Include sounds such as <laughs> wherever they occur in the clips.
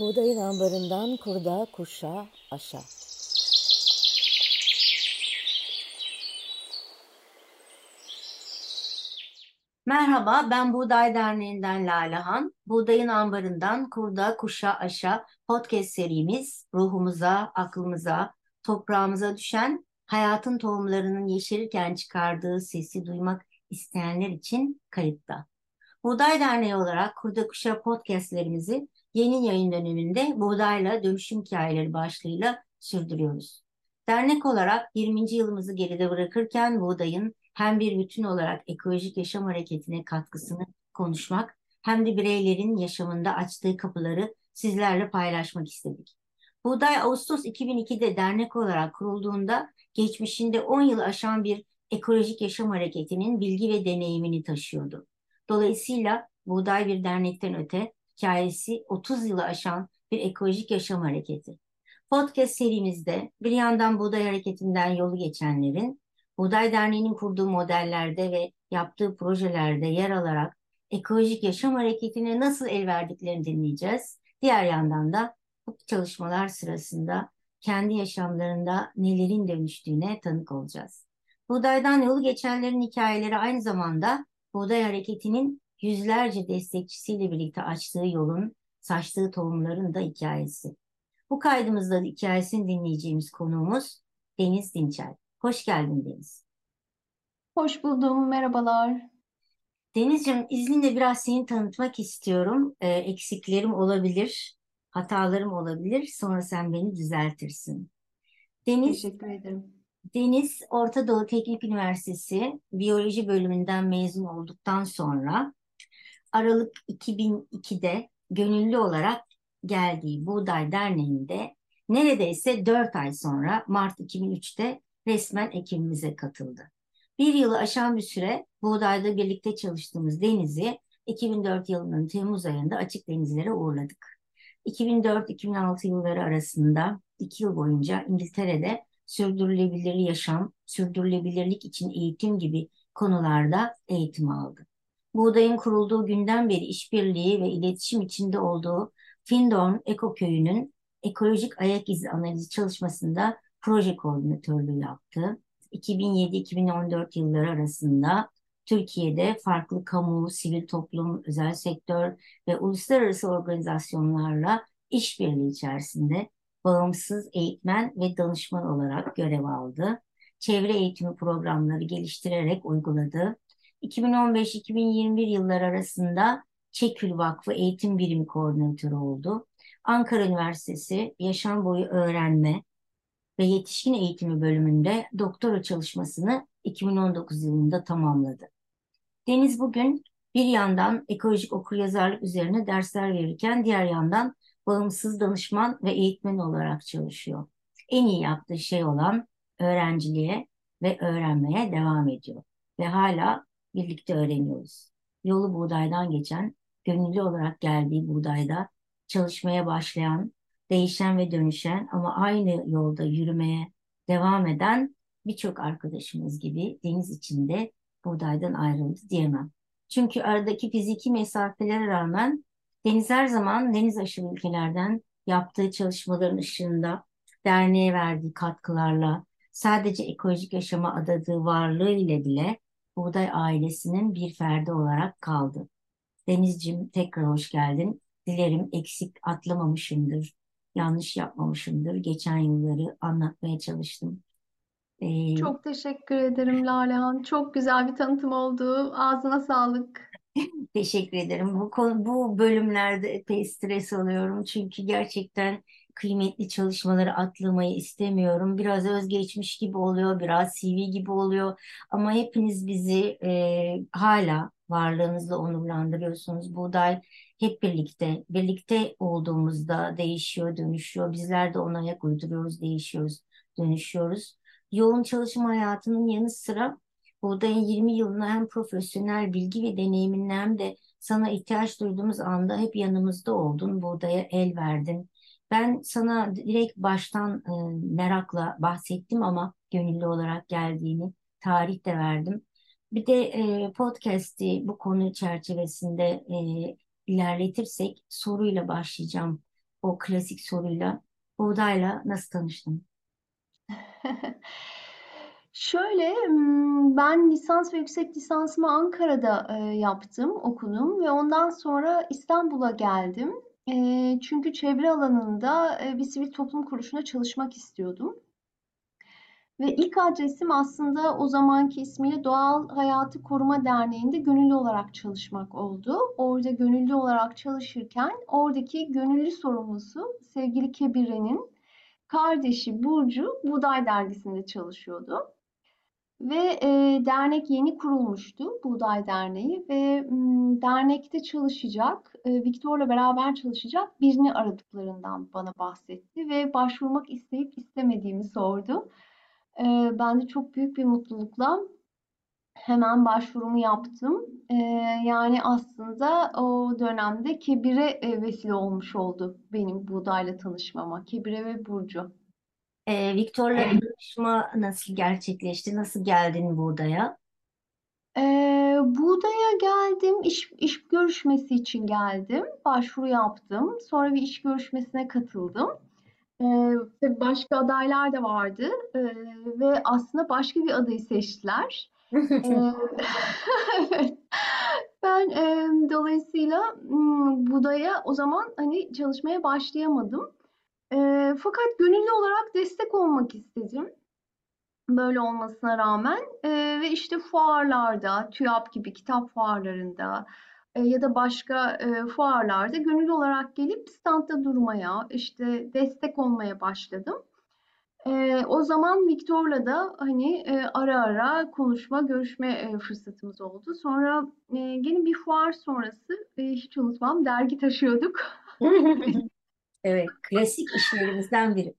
Buğdayın ambarından kurda, kuşa, aşa. Merhaba, ben Buğday Derneği'nden Lalehan. Buğdayın ambarından kurda, kuşa, aşa podcast serimiz ruhumuza, aklımıza, toprağımıza düşen hayatın tohumlarının yeşerirken çıkardığı sesi duymak isteyenler için kayıtta. Buğday Derneği olarak Kurda Kuşa podcastlerimizi yeni yayın döneminde buğdayla dönüşüm hikayeleri başlığıyla sürdürüyoruz. Dernek olarak 20. yılımızı geride bırakırken buğdayın hem bir bütün olarak ekolojik yaşam hareketine katkısını konuşmak hem de bireylerin yaşamında açtığı kapıları sizlerle paylaşmak istedik. Buğday Ağustos 2002'de dernek olarak kurulduğunda geçmişinde 10 yıl aşan bir ekolojik yaşam hareketinin bilgi ve deneyimini taşıyordu. Dolayısıyla Buğday bir dernekten öte hikayesi 30 yılı aşan bir ekolojik yaşam hareketi. Podcast serimizde bir yandan Buğday Hareketi'nden yolu geçenlerin, Buğday Derneği'nin kurduğu modellerde ve yaptığı projelerde yer alarak ekolojik yaşam hareketine nasıl el verdiklerini dinleyeceğiz. Diğer yandan da bu çalışmalar sırasında kendi yaşamlarında nelerin dönüştüğüne tanık olacağız. Buğdaydan yolu geçenlerin hikayeleri aynı zamanda Buğday Hareketi'nin yüzlerce destekçisiyle birlikte açtığı yolun, saçtığı tohumların da hikayesi. Bu kaydımızda hikayesini dinleyeceğimiz konuğumuz Deniz Dinçel. Hoş geldin Deniz. Hoş buldum, merhabalar. Denizciğim izninle biraz seni tanıtmak istiyorum. Ee, eksiklerim olabilir, hatalarım olabilir. Sonra sen beni düzeltirsin. Deniz, Teşekkür ederim. Deniz Orta Doğu Teknik Üniversitesi Biyoloji bölümünden mezun olduktan sonra Aralık 2002'de gönüllü olarak geldiği Buğday Derneği'nde neredeyse 4 ay sonra Mart 2003'te resmen ekibimize katıldı. Bir yılı aşan bir süre Buğday'da birlikte çalıştığımız Deniz'i 2004 yılının Temmuz ayında açık denizlere uğurladık. 2004-2006 yılları arasında iki yıl boyunca İngiltere'de sürdürülebilir yaşam, sürdürülebilirlik için eğitim gibi konularda eğitim aldı. Buğday'ın kurulduğu günden beri işbirliği ve iletişim içinde olduğu Findorn Eko Köyü'nün ekolojik ayak izi analizi çalışmasında proje koordinatörlüğü yaptı. 2007-2014 yılları arasında Türkiye'de farklı kamu, sivil toplum, özel sektör ve uluslararası organizasyonlarla işbirliği içerisinde bağımsız eğitmen ve danışman olarak görev aldı. Çevre eğitimi programları geliştirerek uyguladı. 2015-2021 yılları arasında Çekül Vakfı Eğitim Birimi Koordinatörü oldu. Ankara Üniversitesi Yaşam Boyu Öğrenme ve Yetişkin Eğitimi bölümünde doktora çalışmasını 2019 yılında tamamladı. Deniz bugün bir yandan ekolojik okuryazarlık üzerine dersler verirken diğer yandan bağımsız danışman ve eğitmen olarak çalışıyor. En iyi yaptığı şey olan öğrenciliğe ve öğrenmeye devam ediyor. Ve hala birlikte öğreniyoruz. Yolu buğdaydan geçen, gönüllü olarak geldiği buğdayda çalışmaya başlayan, değişen ve dönüşen ama aynı yolda yürümeye devam eden birçok arkadaşımız gibi deniz içinde buğdaydan ayrıldı diyemem. Çünkü aradaki fiziki mesafelere rağmen Deniz her zaman deniz aşırı ülkelerden yaptığı çalışmaların ışığında derneğe verdiği katkılarla sadece ekolojik yaşama adadığı varlığı ile bile Buğday ailesinin bir ferdi olarak kaldı. Denizcim tekrar hoş geldin. Dilerim eksik atlamamışımdır, yanlış yapmamışımdır. Geçen yılları anlatmaya çalıştım. Ee, Çok teşekkür ederim Lalehan. Çok güzel bir tanıtım oldu. Ağzına sağlık. <laughs> Teşekkür ederim. Bu konu, bu bölümlerde epey stres alıyorum çünkü gerçekten kıymetli çalışmaları atlamayı istemiyorum. Biraz özgeçmiş gibi oluyor, biraz CV gibi oluyor ama hepiniz bizi e, hala varlığınızla onurlandırıyorsunuz. Buğday hep birlikte, birlikte olduğumuzda değişiyor, dönüşüyor. Bizler de ona ayak uyduruyoruz, değişiyoruz, dönüşüyoruz. Yoğun çalışma hayatının yanı sıra buğdayın 20 yılına hem profesyonel bilgi ve deneyiminle hem de sana ihtiyaç duyduğumuz anda hep yanımızda oldun. Buğdaya el verdin. Ben sana direkt baştan e, merakla bahsettim ama gönüllü olarak geldiğini tarih de verdim. Bir de e, podcast'i bu konu çerçevesinde e, ilerletirsek soruyla başlayacağım o klasik soruyla. Buğdayla nasıl tanıştın? <laughs> Şöyle, ben lisans ve yüksek lisansımı Ankara'da e, yaptım, okudum ve ondan sonra İstanbul'a geldim. E, çünkü çevre alanında e, bir sivil toplum kuruluşuna çalışmak istiyordum. Ve ilk adresim aslında o zamanki ismiyle Doğal Hayatı Koruma Derneği'nde gönüllü olarak çalışmak oldu. Orada gönüllü olarak çalışırken oradaki gönüllü sorumlusu sevgili Kebire'nin kardeşi Burcu Buğday Dergisi'nde çalışıyordu. Ve e, dernek yeni kurulmuştu, Buğday Derneği ve m, dernekte çalışacak, e, Viktor'la beraber çalışacak birini aradıklarından bana bahsetti ve başvurmak isteyip istemediğimi sordu. E, ben de çok büyük bir mutlulukla hemen başvurumu yaptım. E, yani aslında o dönemde Kebir'e e, vesile olmuş oldu benim Buğday'la tanışmama, Kebir'e ve Burcu. Ee, Viktor'la tanışma nasıl gerçekleşti? Nasıl geldin buğdaya? Ee, buğdaya geldim, iş, iş görüşmesi için geldim, başvuru yaptım. Sonra bir iş görüşmesine katıldım. Ee, tabii başka adaylar da vardı Ee, ve aslında başka bir adayı seçtiler. Ee, evet. <laughs> <laughs> Ben e, dolayısıyla m, Buda'ya o zaman hani çalışmaya başlayamadım. E, fakat gönüllü olarak destek olmak istedim. Böyle olmasına rağmen e, ve işte fuarlarda, TÜYAP gibi kitap fuarlarında e, ya da başka e, fuarlarda gönüllü olarak gelip standta durmaya, işte destek olmaya başladım. E, o zaman Viktor'la da hani e, ara ara konuşma, görüşme e, fırsatımız oldu. Sonra e, gene bir fuar sonrası e, hiç unutmam dergi taşıyorduk. <laughs> Evet, klasik işlerimizden biri.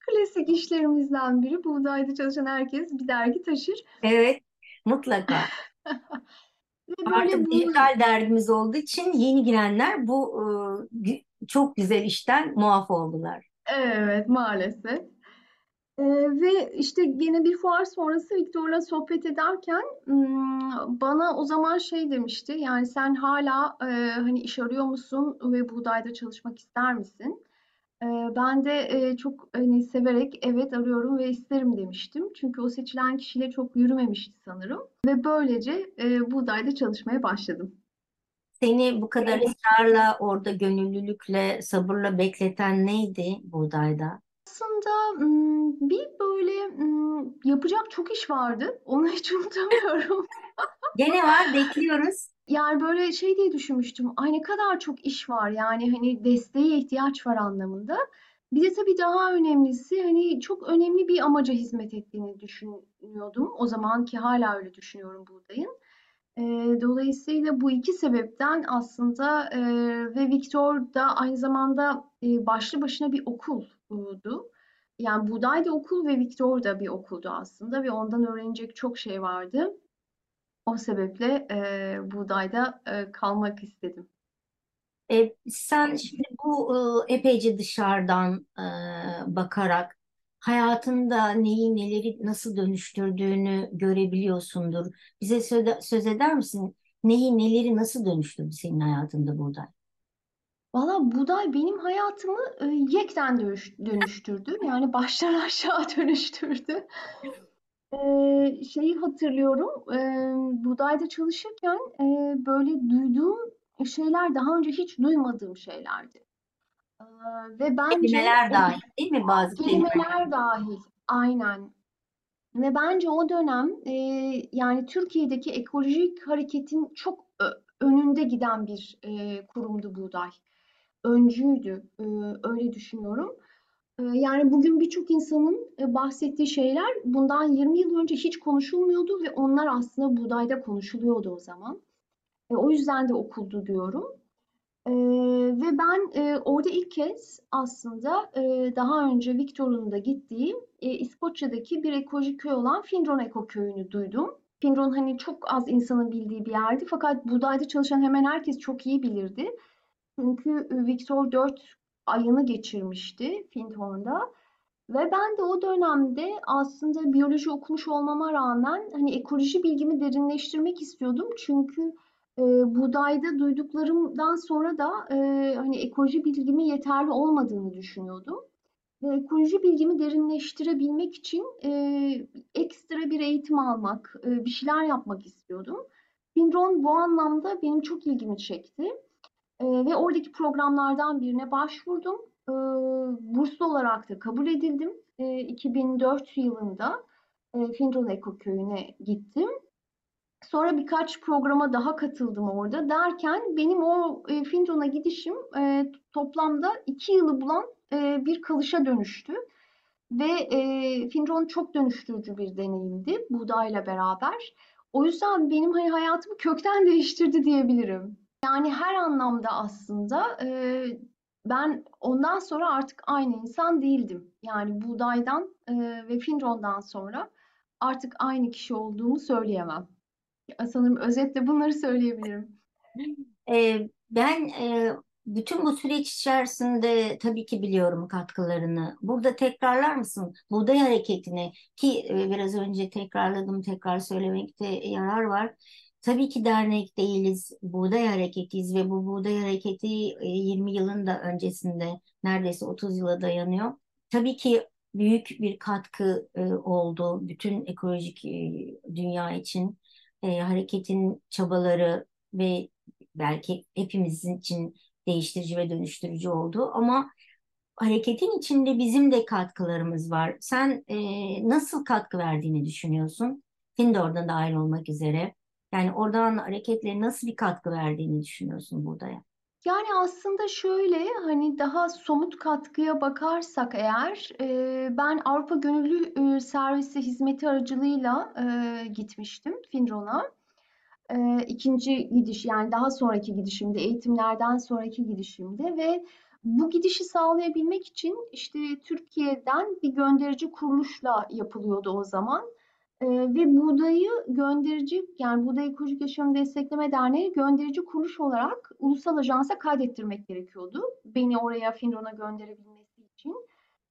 Klasik işlerimizden biri. Buğdayda çalışan herkes bir dergi taşır. Evet, mutlaka. <laughs> Ve Artık böyle bu dijital dergimiz olduğu için yeni girenler bu e, çok güzel işten muaf oldular. evet maalesef. Ee, ve işte gene bir fuar sonrası Viktor'la sohbet ederken bana o zaman şey demişti yani sen hala e, hani iş arıyor musun ve buğdayda çalışmak ister misin? Ee, ben de e, çok hani severek evet arıyorum ve isterim demiştim. Çünkü o seçilen kişiyle çok yürümemişti sanırım ve böylece e, buğdayda çalışmaya başladım. Seni bu kadar ısrarla orada gönüllülükle, sabırla bekleten neydi buğdayda? Aslında bir böyle yapacak çok iş vardı. Onu hiç <laughs> unutamıyorum. Gene var, bekliyoruz. Yani böyle şey diye düşünmüştüm. Ay ne kadar çok iş var yani hani desteğe ihtiyaç var anlamında. Bir de tabii daha önemlisi hani çok önemli bir amaca hizmet ettiğini düşünüyordum. O zaman ki hala öyle düşünüyorum buradayım. Eee, dolayısıyla bu iki sebepten aslında eee, ve Victor da aynı zamanda eee, başlı başına bir okuldu. Yani Buğday da okul ve Victor da bir okuldu aslında ve ondan öğrenecek çok şey vardı. O sebeple eee buğdayda eee, kalmak istedim. E, sen şimdi bu e, epeyce dışarıdan e, bakarak hayatında neyi neleri nasıl dönüştürdüğünü görebiliyorsundur. Bize söze, söz eder misin? Neyi neleri nasıl dönüştürdü senin hayatında burada? Valla buğday benim hayatımı e, yekten dönüş- dönüştürdü. Yani baştan <laughs> aşağı dönüştürdü. Eee, şeyi hatırlıyorum. eee, buğdayda çalışırken eee, böyle duyduğum şeyler daha önce hiç duymadığım şeylerdi. Eee, ve bence Kelimeler o dahil değil mi bazı kelimeler? kelimeler dahil. Aynen. Ve bence o dönem eee, yani Türkiye'deki ekolojik hareketin çok ö- önünde giden bir eee, kurumdu buğday. Öncüydü. Eee, öyle düşünüyorum. Eee, yani bugün birçok insanın e, bahsettiği şeyler bundan 20 yıl önce hiç konuşulmuyordu ve onlar aslında buğdayda konuşuluyordu o zaman. E, o yüzden de okuldu diyorum. Eee, ve ben eee, orada ilk kez aslında daha önce Victor'un da gittiği e, İskoçya'daki bir ekolojik köy olan Findron Eko Köyü'nü duydum. Findron hani çok az insanın bildiği bir yerdi fakat buğdayda çalışan hemen herkes çok iyi bilirdi. Çünkü Victor 4 ayını geçirmişti Findhorn'da. Ve ben de o dönemde aslında biyoloji okumuş olmama rağmen hani ekoloji bilgimi derinleştirmek istiyordum. Çünkü e, buğdayda duyduklarımdan sonra da e, hani ekoloji bilgimi yeterli olmadığını düşünüyordum. Ve ekoloji bilgimi derinleştirebilmek için e, ekstra bir eğitim almak, e, bir şeyler yapmak istiyordum. Finron bu anlamda benim çok ilgimi çekti. E, ve oradaki programlardan birine başvurdum. E, burslu olarak da kabul edildim. E, 2004 yılında e, Finron Eko Köyü'ne gittim. Sonra birkaç programa daha katıldım orada derken benim o e, Finron'a gidişim e, toplamda iki yılı bulan e, bir kalışa dönüştü. Ve e, Finron çok dönüştürücü bir deneyimdi buğdayla beraber. O yüzden benim hani hayatımı kökten değiştirdi diyebilirim. Yani her anlamda aslında e, ben ondan sonra artık aynı insan değildim. Yani buğdaydan e, ve Finron'dan sonra artık aynı kişi olduğumu söyleyemem. Sanırım özetle bunları söyleyebilirim. E, ben e, bütün bu süreç içerisinde tabii ki biliyorum katkılarını. Burada tekrarlar mısın? Buğday hareketini ki e, biraz önce tekrarladım, tekrar söylemekte yarar var. Tabii ki dernek değiliz, buğday hareketiyiz ve bu buğday hareketi e, 20 yılın da öncesinde neredeyse 30 yıla dayanıyor. Tabii ki büyük bir katkı e, oldu bütün ekolojik e, dünya için. E, hareketin çabaları ve belki hepimizin için değiştirici ve dönüştürücü oldu. Ama hareketin içinde bizim de katkılarımız var. Sen e, nasıl katkı verdiğini düşünüyorsun? Findor'da dahil olmak üzere. Yani oradan hareketle nasıl bir katkı verdiğini düşünüyorsun buradaya? Yani aslında şöyle hani daha somut katkıya bakarsak eğer e, ben Avrupa Gönüllü e, Servisi hizmeti aracılığıyla e, gitmiştim Finron'a. E, ikinci gidiş yani daha sonraki gidişimde eğitimlerden sonraki gidişimde ve bu gidişi sağlayabilmek için işte Türkiye'den bir gönderici kuruluşla yapılıyordu o zaman. Ee, ve buğdayı gönderici yani Buğday Ekolojik Yaşam Destekleme Derneği gönderici kuruluş olarak ulusal ajansa kaydettirmek gerekiyordu. Beni oraya Finron'a gönderebilmesi için.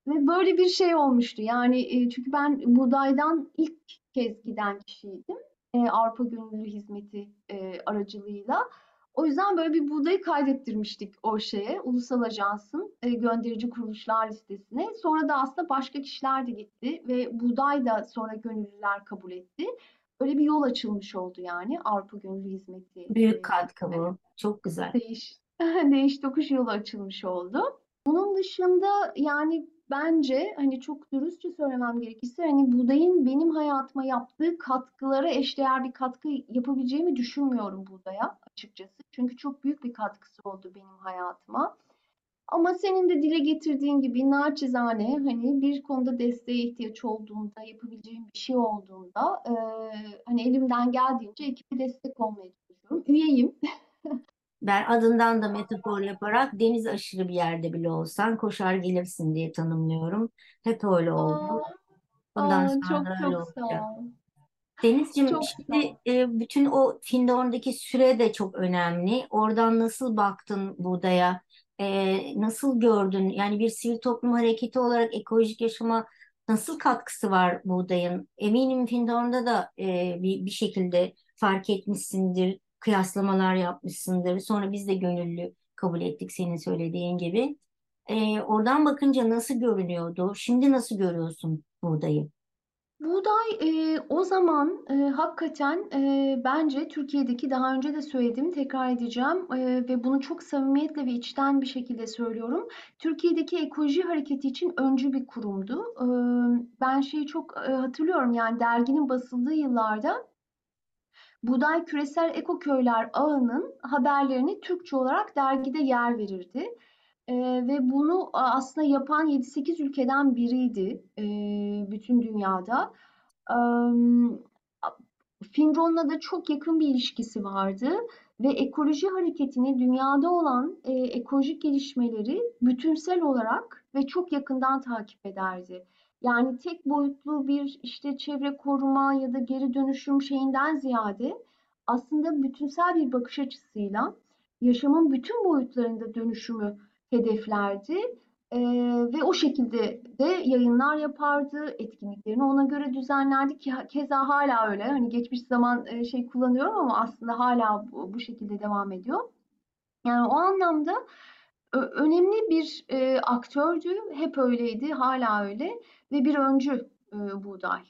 Ve böyle bir şey olmuştu. Yani e, çünkü ben buğdaydan ilk kez giden kişiydim. E, Avrupa Gönüllü Hizmeti e, aracılığıyla. O yüzden böyle bir buğdayı kaydettirmiştik o şeye, ulusal ajansın e, gönderici kuruluşlar listesine. Sonra da aslında başka kişiler de gitti ve buğday da sonra gönüllüler kabul etti. Öyle bir yol açılmış oldu yani Avrupa Gönüllü Hizmeti. Büyük e, katkı bu. Çok güzel. değiş, <laughs> değiş tokuş yolu açılmış oldu. Bunun dışında yani bence hani çok dürüstçe söylemem gerekirse hani buğdayın benim hayatıma yaptığı katkılara eşdeğer bir katkı yapabileceğimi düşünmüyorum buğdaya açıkçası. Çünkü çok büyük bir katkısı oldu benim hayatıma. Ama senin de dile getirdiğin gibi naçizane hani bir konuda desteğe ihtiyaç olduğunda, yapabileceğim bir şey olduğunda e, hani elimden geldiğince ekibe destek olmaya çalışıyorum. Üyeyim. <laughs> Ben adından da metafor yaparak deniz aşırı bir yerde bile olsan koşar gelirsin diye tanımlıyorum. Hep öyle oldu. Bundan aa, sonra çok öyle çok sağ olacak. ol. Denizciğim Çok şimdi e, bütün o Findor'daki süre de çok önemli. Oradan nasıl baktın buğdaya? E, nasıl gördün? Yani bir sivil toplum hareketi olarak ekolojik yaşama nasıl katkısı var buğdayın? Eminim Findor'da da e, bir, bir şekilde fark etmişsindir, kıyaslamalar yapmışsındır. Sonra biz de gönüllü kabul ettik senin söylediğin gibi. E, oradan bakınca nasıl görünüyordu? Şimdi nasıl görüyorsun buğdayı? Buğday e, o zaman e, hakikaten e, bence Türkiye'deki daha önce de söylediğimi tekrar edeceğim e, ve bunu çok samimiyetle ve içten bir şekilde söylüyorum. Türkiye'deki ekoloji hareketi için öncü bir kurumdu. E, ben şeyi çok e, hatırlıyorum yani derginin basıldığı yıllarda Buğday Küresel Ekoköyler Ağı'nın haberlerini Türkçe olarak dergide yer verirdi. E, ve bunu aslında yapan 7-8 ülkeden biriydi e, bütün dünyada. Finron'la da çok yakın bir ilişkisi vardı ve ekoloji hareketini dünyada olan e, ekolojik gelişmeleri bütünsel olarak ve çok yakından takip ederdi. Yani tek boyutlu bir işte çevre koruma ya da geri dönüşüm şeyinden ziyade aslında bütünsel bir bakış açısıyla yaşamın bütün boyutlarında dönüşümü hedeflerdi ve o şekilde de yayınlar yapardı, etkinliklerini ona göre düzenlerdi ki keza hala öyle. Hani geçmiş zaman şey kullanıyorum ama aslında hala bu, bu şekilde devam ediyor. Yani o anlamda önemli bir e, aktördü, hep öyleydi, hala öyle ve bir öncü e, Buğday.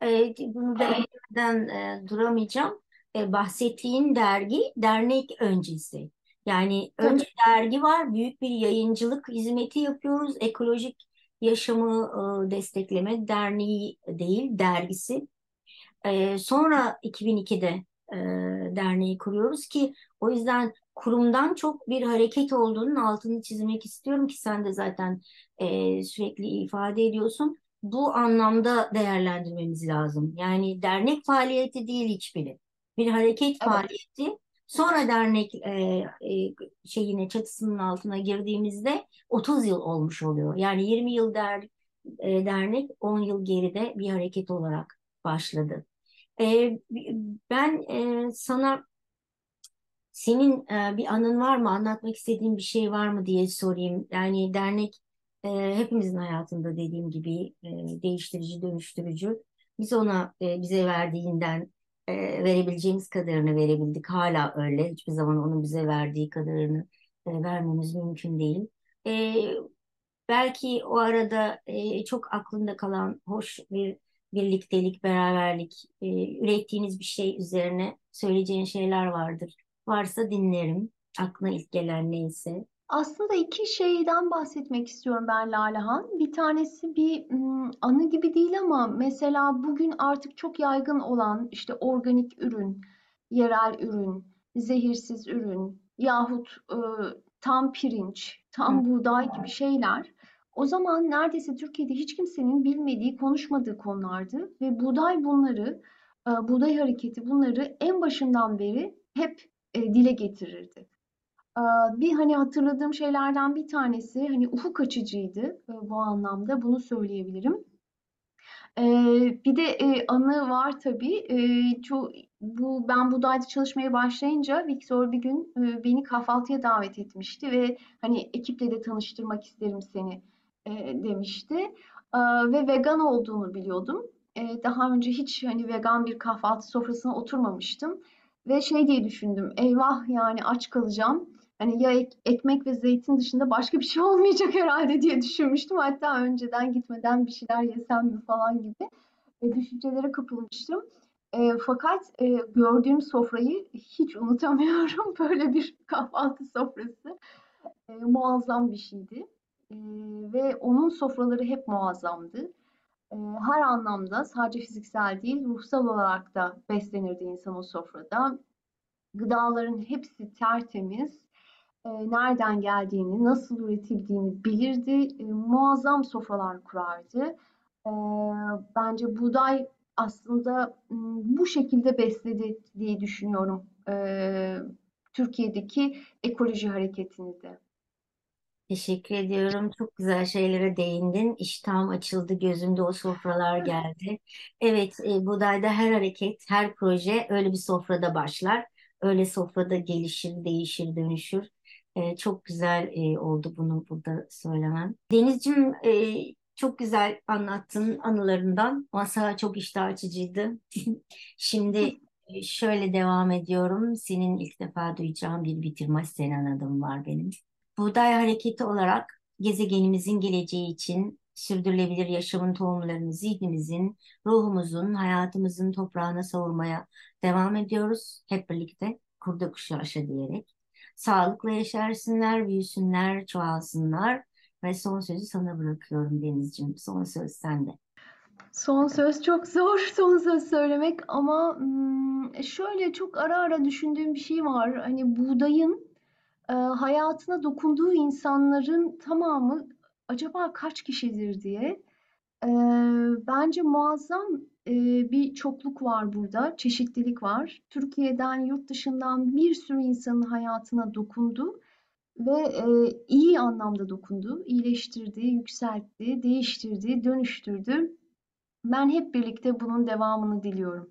Evet, bunu da eklemeden e, duramayacağım. E, bahsettiğin dergi dernek öncesi. Yani önce dergi var, büyük bir yayıncılık hizmeti yapıyoruz. Ekolojik Yaşamı e, Destekleme Derneği değil, dergisi. E, sonra 2002'de e, derneği kuruyoruz ki o yüzden kurumdan çok bir hareket olduğunun altını çizmek istiyorum ki sen de zaten e, sürekli ifade ediyorsun. Bu anlamda değerlendirmemiz lazım. Yani dernek faaliyeti değil hiçbiri. Bir hareket Evet. faaliyeti. Sonra dernek e, e, şeyine çatısının altına girdiğimizde 30 yıl olmuş oluyor. Yani 20 yıl der, e, dernek 10 yıl geride bir hareket olarak başladı. E, ben e, sana senin e, bir anın var mı, anlatmak istediğin bir şey var mı diye sorayım. Yani dernek e, hepimizin hayatında dediğim gibi e, değiştirici, dönüştürücü. Biz ona e, bize verdiğinden e, verebileceğimiz kadarını verebildik. Hala öyle. Hiçbir zaman onun bize verdiği kadarını e, vermemiz mümkün değil. E, belki o arada çok aklında kalan hoş bir birliktelik, beraberlik, e, ürettiğiniz bir şey üzerine söyleyeceğin şeyler vardır. Varsa dinlerim. Aklına ilk gelen neyse. Aslında iki şeyden bahsetmek istiyorum ben Lalehan. Bir tanesi bir ım, anı gibi değil ama mesela bugün artık çok yaygın olan işte organik ürün, yerel ürün, zehirsiz ürün yahut e, tam pirinç, tam buğday gibi şeyler. O zaman neredeyse Türkiye'de hiç kimsenin bilmediği, konuşmadığı konulardı ve buğday bunları, e, buğday hareketi bunları en başından beri hep e, dile getirirdi. E, bir hani hatırladığım şeylerden bir tanesi hani ufuk açıcıydı e, bu anlamda bunu söyleyebilirim. E, bir de e, anı var tabii. E, ço bu ben Buday'da çalışmaya başlayınca Viktor bir gün e, beni kahvaltıya davet etmişti ve hani ekiple de tanıştırmak isterim seni demişti. Ve vegan olduğunu biliyordum. Daha önce hiç hani vegan bir kahvaltı sofrasına oturmamıştım. Ve şey diye düşündüm, eyvah yani aç kalacağım. Hani ya ek- ekmek ve zeytin dışında başka bir şey olmayacak herhalde diye düşünmüştüm. Hatta önceden gitmeden bir şeyler yesem mi falan gibi e, düşüncelere kapılmıştım. E, fakat e, gördüğüm sofrayı hiç unutamıyorum. <laughs> Böyle bir kahvaltı sofrası e, muazzam bir şeydi. E, ve onun sofraları hep muazzamdı. E, her anlamda sadece fiziksel değil, ruhsal olarak da beslenirdi insan o sofrada. Gıdaların hepsi tertemiz, e, nereden geldiğini, nasıl üretildiğini bilirdi, e, muazzam sofralar kurardı. E, bence buğday aslında bu şekilde besledi diye düşünüyorum e, Türkiye'deki ekoloji hareketini de. Teşekkür ediyorum. Çok güzel şeylere değindin. İştahım açıldı, gözümde o sofralar geldi. Evet, e, Buday'da her hareket, her proje öyle bir sofrada başlar. Öyle sofrada gelişir, değişir, dönüşür. E, çok güzel e, oldu bunu burada söylemem. Denizciğim, e, çok güzel anlattın anılarından. Masa çok iştah açıcıydı. <laughs> Şimdi e, şöyle devam ediyorum. Senin ilk defa duyacağım bir bitirmez sen adım var benim. Buğday Hareketi olarak gezegenimizin geleceği için sürdürülebilir yaşamın tohumlarını zihnimizin, ruhumuzun, hayatımızın toprağına savurmaya devam ediyoruz. Hep birlikte kurda kuşu aşa diyerek. Sağlıkla yaşarsınlar, büyüsünler, çoğalsınlar ve son sözü sana bırakıyorum Denizciğim. Son söz sende. Son söz çok zor <laughs> son söz söylemek ama şöyle çok ara ara düşündüğüm bir şey var. Hani buğdayın e, hayatına dokunduğu insanların tamamı acaba kaç kişidir diye. E, bence muazzam bir çokluk var burada, çeşitlilik var. Türkiye'den, yurt dışından bir sürü insanın hayatına dokundu ve iyi anlamda dokundu, iyileştirdi, yükseltti, değiştirdi, dönüştürdü. Ben hep birlikte bunun devamını diliyorum.